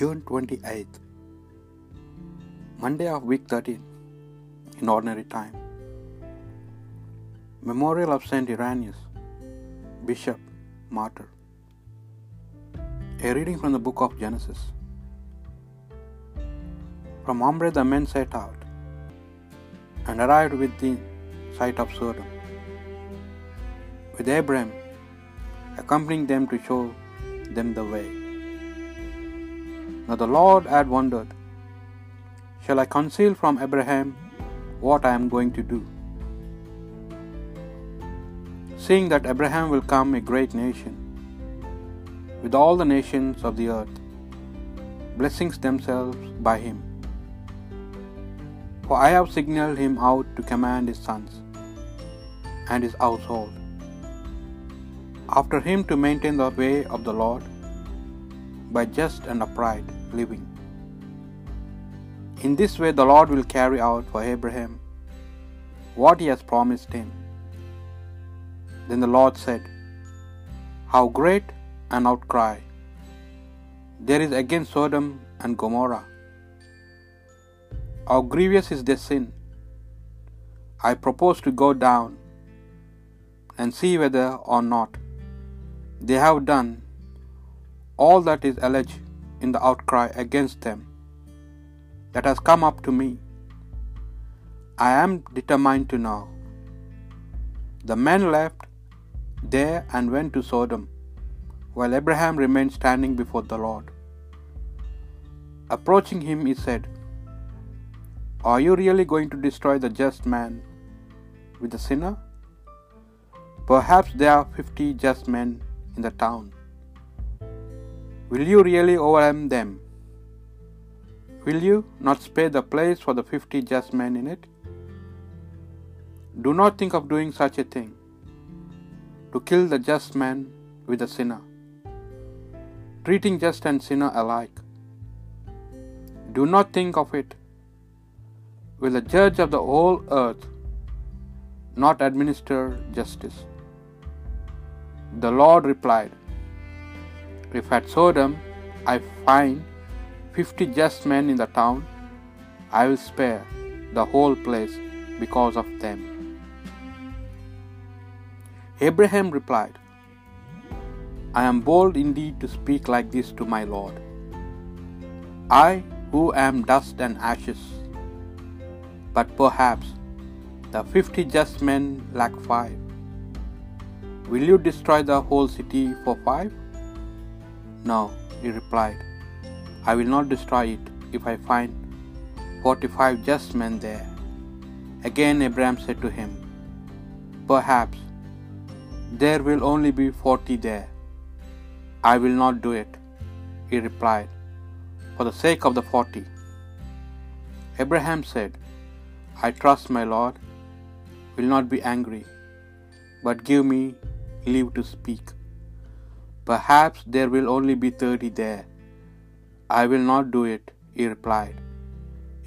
June 28th, Monday of week 13 in ordinary time. Memorial of Saint Irenaeus, Bishop, Martyr. A reading from the book of Genesis. From Mamre the men set out and arrived within sight of Sodom, with Abraham accompanying them to show them the way. Now the Lord had wondered, Shall I conceal from Abraham what I am going to do? Seeing that Abraham will come a great nation, with all the nations of the earth, blessings themselves by him. For I have signaled him out to command his sons and his household after him to maintain the way of the Lord by just and upright living. In this way, the Lord will carry out for Abraham what he has promised him. Then the Lord said, How great an outcry there is against Sodom and Gomorrah! How grievous is their sin! I propose to go down and see whether or not they have done all that is alleged in the outcry against them that has come up to me. I am determined to know. The men left there and went to Sodom, while Abraham remained standing before the Lord. Approaching him, he said, Are you really going to destroy the just man with the sinner? Perhaps there are fifty just men in the town. Will you really overwhelm them? Will you not spare the place for the fifty just men in it? Do not think of doing such a thing, to kill the just man with the sinner, treating just and sinner alike. Do not think of it. Will the judge of the whole earth not administer justice? The Lord replied, If at Sodom I find fifty just men in the town, I will spare the whole place because of them. Abraham replied, I am bold indeed to speak like this to my Lord. I who am dust and ashes, but perhaps the fifty just men lack five. Will you destroy the whole city for five? No, he replied, I will not destroy it if I find forty five just men there. Again Abraham said to him, Perhaps there will only be forty there. I will not do it, he replied, for the sake of the forty. Abraham said, I trust my Lord will not be angry, but give me leave to speak. Perhaps there will only be thirty there. I will not do it, he replied.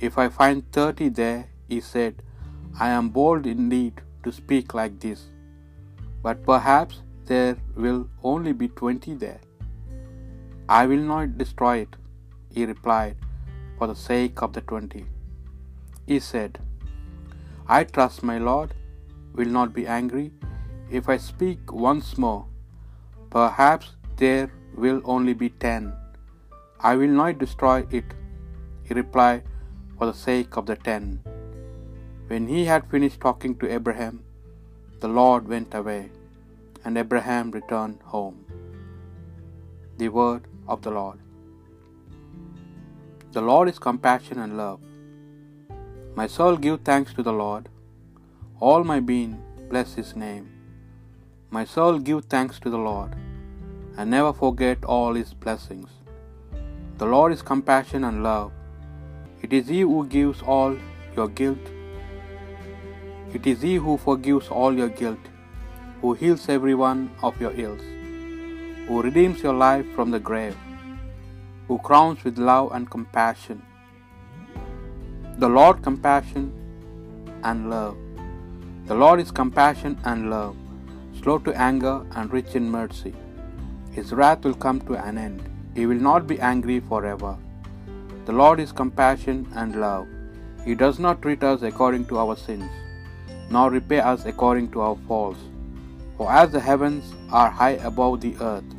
If I find thirty there, he said, I am bold indeed to speak like this. But perhaps there will only be twenty there. I will not destroy it, he replied, for the sake of the twenty. He said, I trust my Lord will not be angry if I speak once more. Perhaps there will only be ten. I will not destroy it, he replied, for the sake of the ten. When he had finished talking to Abraham, the Lord went away, and Abraham returned home. The word of the Lord. The Lord is compassion and love. My soul give thanks to the Lord. All my being bless his name. My soul give thanks to the Lord, and never forget all his blessings. The Lord is compassion and love. It is he who gives all your guilt. It is he who forgives all your guilt, who heals every one of your ills, who redeems your life from the grave, who crowns with love and compassion. The Lord compassion and love. The Lord is compassion and love, slow to anger and rich in mercy. His wrath will come to an end. He will not be angry forever. The Lord is compassion and love. He does not treat us according to our sins, nor repay us according to our faults. For as the heavens are high above the earth,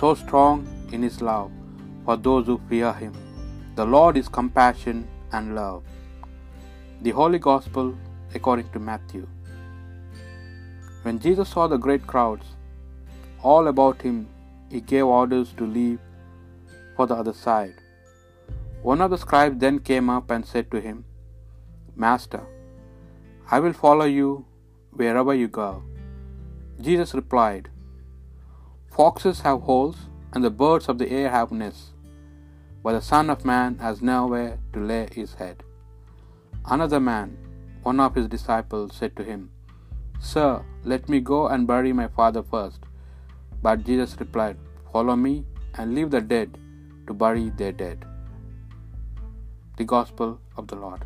so strong in his love for those who fear him. The Lord is compassion and love. The Holy Gospel according to Matthew. When Jesus saw the great crowds all about him, he gave orders to leave for the other side. One of the scribes then came up and said to him, Master, I will follow you wherever you go. Jesus replied, Foxes have holes, and the birds of the air have nests, but the Son of Man has nowhere to lay his head. Another man, one of his disciples, said to him, Sir, let me go and bury my father first. But Jesus replied, Follow me and leave the dead to bury their dead. The Gospel of the Lord.